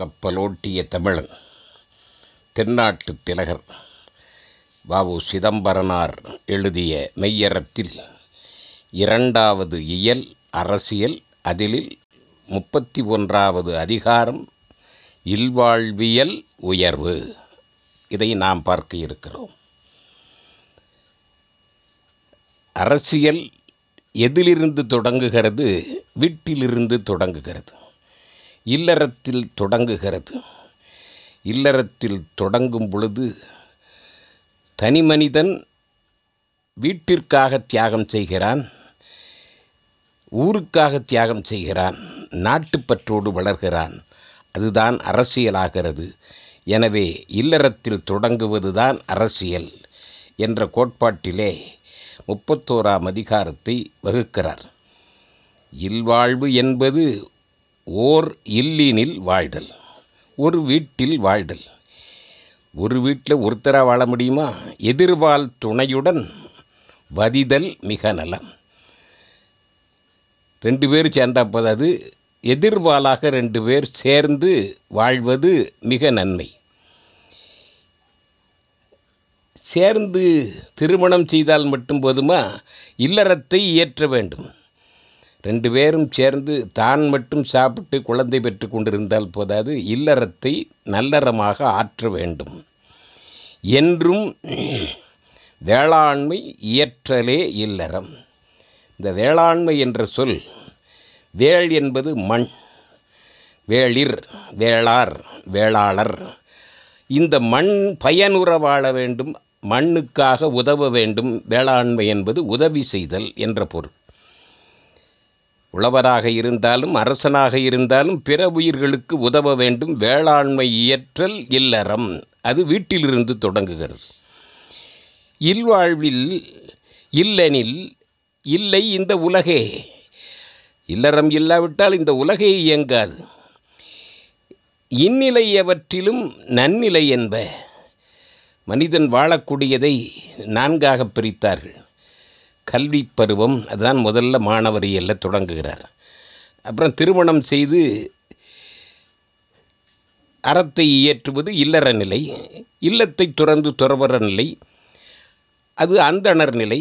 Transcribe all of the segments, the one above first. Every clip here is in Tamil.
கப்பலோட்டிய தமிழன் தென்னாட்டு திலகர் பாபு சிதம்பரனார் எழுதிய மெய்யறத்தில் இரண்டாவது இயல் அரசியல் அதிலில் முப்பத்தி ஒன்றாவது அதிகாரம் இல்வாழ்வியல் உயர்வு. இதை நாம் பார்க்க இருக்கிறோம். அரசியல் எதிலிருந்து தொடங்குகிறது வீட்டிலிருந்து தொடங்குகிறது. இல்லறத்தில் தொடங்குகிறது. இல்லறத்தில் தொடங்கும் பொழுது தனி மனிதன் வீட்டிற்காக தியாகம் செய்கிறான் ஊருக்காக தியாகம் செய்கிறான் நாட்டுப்பற்றோடு வளர்கிறான். அதுதான் அரசியலாகிறது. எனவே இல்லறத்தில் தொடங்குவதுதான் அரசியல் என்ற கோட்பாட்டிலே முப்பத்தோராம் அதிகாரத்தை வகுக்கிறார். இல்வாழ்வு என்பது ஓர் இல்லினில் வாழ்தல் ஒரு வீட்டில் வாழ்தல். ஒரு வீட்டில் ஒருத்தராக வாழ முடியுமா? எதிர்வாழ் துணையுடன் வதிதல் மிக நலம். ரெண்டு பேர் சேர்ந்தா போதாது. எதிர்வாளாக ரெண்டு பேர் சேர்ந்து வாழ்வது மிக நன்மை. சேர்ந்து திருமணம் செய்தால் மட்டும் போதுமா? இல்லறத்தை இயற்ற வேண்டும். ரெண்டு பேரும் சேர்ந்து தான் மட்டும் சாப்பிட்டு குழந்தை பெற்று கொண்டிருந்தால் போதாது இல்லறத்தை நல்லறமாக ஆற்ற வேண்டும். என்றும் வேளாண்மை இயற்றலே இல்லறம். இந்த வேளாண்மை என்ற சொல் வேள் என்பது மண் வேளிர் வேளார் வேளாளர். இந்த மண் பயனுற வாழ வேண்டும் மண்ணுக்காக உதவ வேண்டும். வேளாண்மை என்பது உதவி செய்தல் என்ற பொருள். உழவராக இருந்தாலும் அரசனாக இருந்தாலும் பிற உயிர்களுக்கு உதவ வேண்டும். வேளாண்மை இயற்றல் இல்லறம். அது வீட்டிலிருந்து தொடங்குகிறது. இல்வாழ்வில் இல்லெனில் இல்லை இந்த உலகே. இல்லறம் இல்லாவிட்டால் இந்த உலகே இயங்காது. இந்நிலை எவற்றிலும் நன்னிலை என்ப. மனிதன் வாழக்கூடியதை நான்காக பிரித்தார்கள். கல்வி பருவம் அதுதான் முதல்ல மாணவரியல்ல தொடங்குகிறார். அப்புறம் திருமணம் செய்து அறத்தை இயற்றுவது இல்லற நிலை இல்லத்தை துறந்து துறவர நிலை அது அந்தணர் நிலை.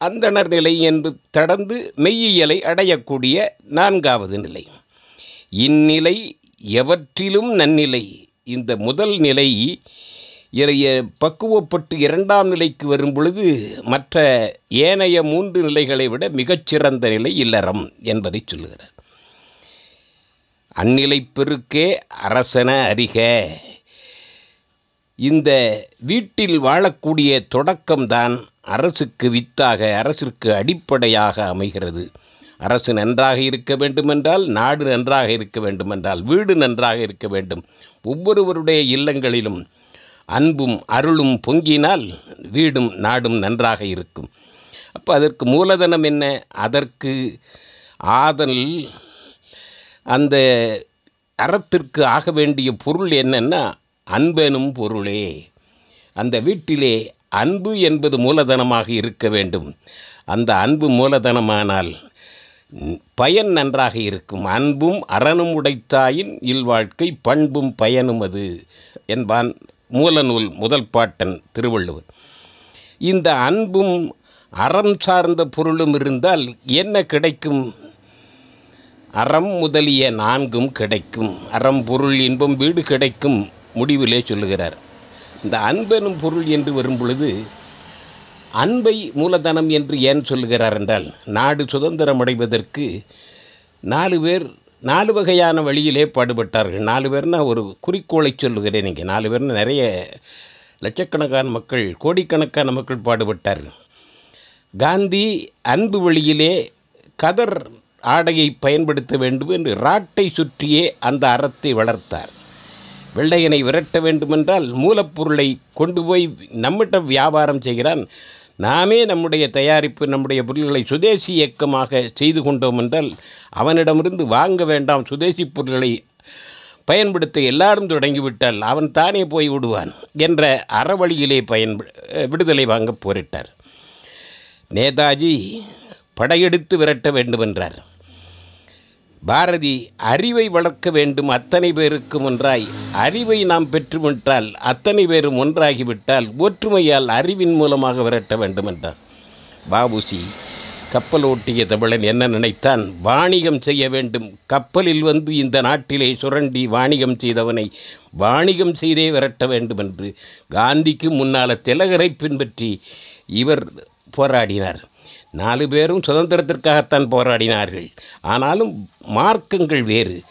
அந்தணர் நிலை என்று கடந்து மெய்யியலை அடையக்கூடிய நான்காவது நிலை. இந்நிலை எவற்றிலும் நன்னிலை. இந்த முதல் நிலை பக்குவப்பட்டு இரண்டாம் நிலைக்கு வரும் பொழுது மற்ற ஏனைய மூன்று நிலைகளை விட மிகச்சிறந்த நிலை இல்லறம் என்பதை சொல்லுகிறார். அந்நிலை பெருக்கே அரசன அறிக இந்த வீட்டில் வாழக்கூடிய தொடக்கம்தான் அரசுக்கு வித்தாக அரசிற்கு அடிப்படையாக அமைகிறது. அரசு நன்றாக இருக்க வேண்டுமென்றால் நாடு நன்றாக இருக்க வேண்டுமென்றால் வீடு நன்றாக இருக்க வேண்டும். ஒவ்வொருவருடைய இல்லங்களிலும் அன்பும் அருளும் பொங்கினால் வீடும் நாடும் நன்றாக இருக்கும். அப்போ அதற்கு மூலதனம் என்ன? அதற்கு ஆதல் அந்த அறத்திற்கு ஆக வேண்டிய பொருள் என்னன்னா அன்பெனும் பொருளே. அந்த வீட்டிலே அன்பு என்பது மூலதனமாக இருக்க வேண்டும். அந்த அன்பு மூலதனமானால் பயன் நன்றாக இருக்கும். அன்பும் அறனும் உடைத்தாயின் இல்வாழ்க்கை பண்பும் பயனும் அது என்பான் மூலநூல் முதல் பாட்டன் திருவள்ளுவர். இந்த அன்பும் அறம் சார்ந்த பொருளும் இருந்தால் என்ன கிடைக்கும்? அறம் முதலிய நான்கும் கிடைக்கும். அறம் பொருள் இன்பம் வீடு கிடைக்கும் முடிவிலே சொல்லுகிறார். இந்த அன்பெனும் பொருள் என்று வரும் பொழுது அன்பை மூலதனம் என்று ஏன் சொல்லுகிறார் என்றால் நாடு சுதந்திரம் அடைவதற்கு நாலு பேர் நாலு வகையான வழியிலே பாடுபட்டார்கள். நாலு பேர்னா ஒரு குறிக்கோளை சொல்லுகிறேன் இங்கே. நாலு பேர்னு நிறைய லட்சக்கணக்கான மக்கள் கோடிக்கணக்கான மக்கள் பாடுபட்டார்கள். காந்தி அன்பு வழியிலே கதர் ஆடையை பயன்படுத்த வேண்டும் என்று ராட்டை சுற்றியே அந்த அறத்தை வளர்த்தார். வெள்ளையனை விரட்ட வேண்டுமென்றால் மூலப்பொருளை கொண்டு போய் நம்மிட்ட வியாபாரம் செய்கிறான். நாமே நம்முடைய தயாரிப்பு நம்முடைய பொருள்களை சுதேசி இயக்கமாக செய்து கொண்டோம் என்றால் அவனிடமிருந்து வாங்க வேண்டாம் சுதேசி பொருள்களை பயன்படுத்த எல்லாரும் தொடங்கிவிட்டால் அவன் தானே போய் விடுவான் என்ற அறவழியிலே பயன் விடுதலை வாங்க போரிட்டார். நேதாஜி படையெடுத்து விரட்ட வேண்டுமென்றார். பாரதி அறிவை வளர்க்க வேண்டும் அத்தனை பேருக்கும் ஒன்றாய். அறிவை நாம் பெற்றுவிட்டால் அத்தனை பேரும் ஒன்றாகிவிட்டால் ஒற்றுமையால் அறிவின் மூலமாக விரட்ட வேண்டும் என்றார். பாபுசி கப்பலோட்டிய தமிழன் என்ன நினைத்தான்? வாணிகம் செய்ய வேண்டும். கப்பலில் வந்து இந்த நாட்டிலே சுரண்டி வாணிகம் செய்தவனை வாணிகம் செய்தே விரட்ட வேண்டும் என்று. காந்திக்கு முன்னால் திலகரை பின்பற்றி இவர் போராடினார். நாலு பேரும் சுதந்திரத்திற்காகத்தான் போராடினார்கள். ஆனாலும் மார்க்கங்கள் வேறு.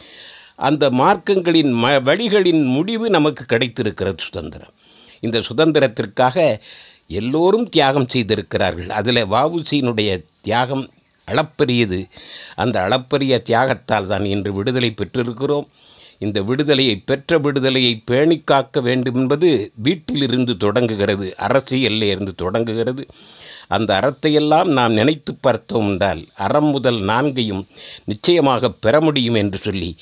அந்த மார்க்கங்களின் ம வழிகளின் முடிவு நமக்கு கிடைத்திருக்கிறது சுதந்திரம். இந்த சுதந்திரத்திற்காக எல்லோரும் தியாகம் செய்திருக்கிறார்கள். அதில் வவுசியினுடைய தியாகம் அளப்பரியது. அந்த அளப்பரிய தியாகத்தால் தான் இன்று விடுதலை பெற்றிருக்கிறோம். இந்த விடுதலையை பெற்ற விடுதலையை பேணி காக்க வேண்டும் என்பது வீட்டிலிருந்து தொடங்குகிறது. அரசியலிருந்து தொடங்குகிறது. அந்த அறத்தையெல்லாம் நாம் நினைத்து பார்த்தோம் என்றால் அறம் முதல் நான்கையும் நிச்சயமாக பெற முடியும் என்று சொல்லி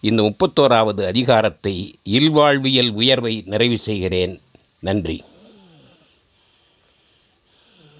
இந்த முப்பத்தோராவது அதிகாரத்தை இல்வாழ்வியல் உயர்வை நிறைவு செய்கிறேன். நன்றி.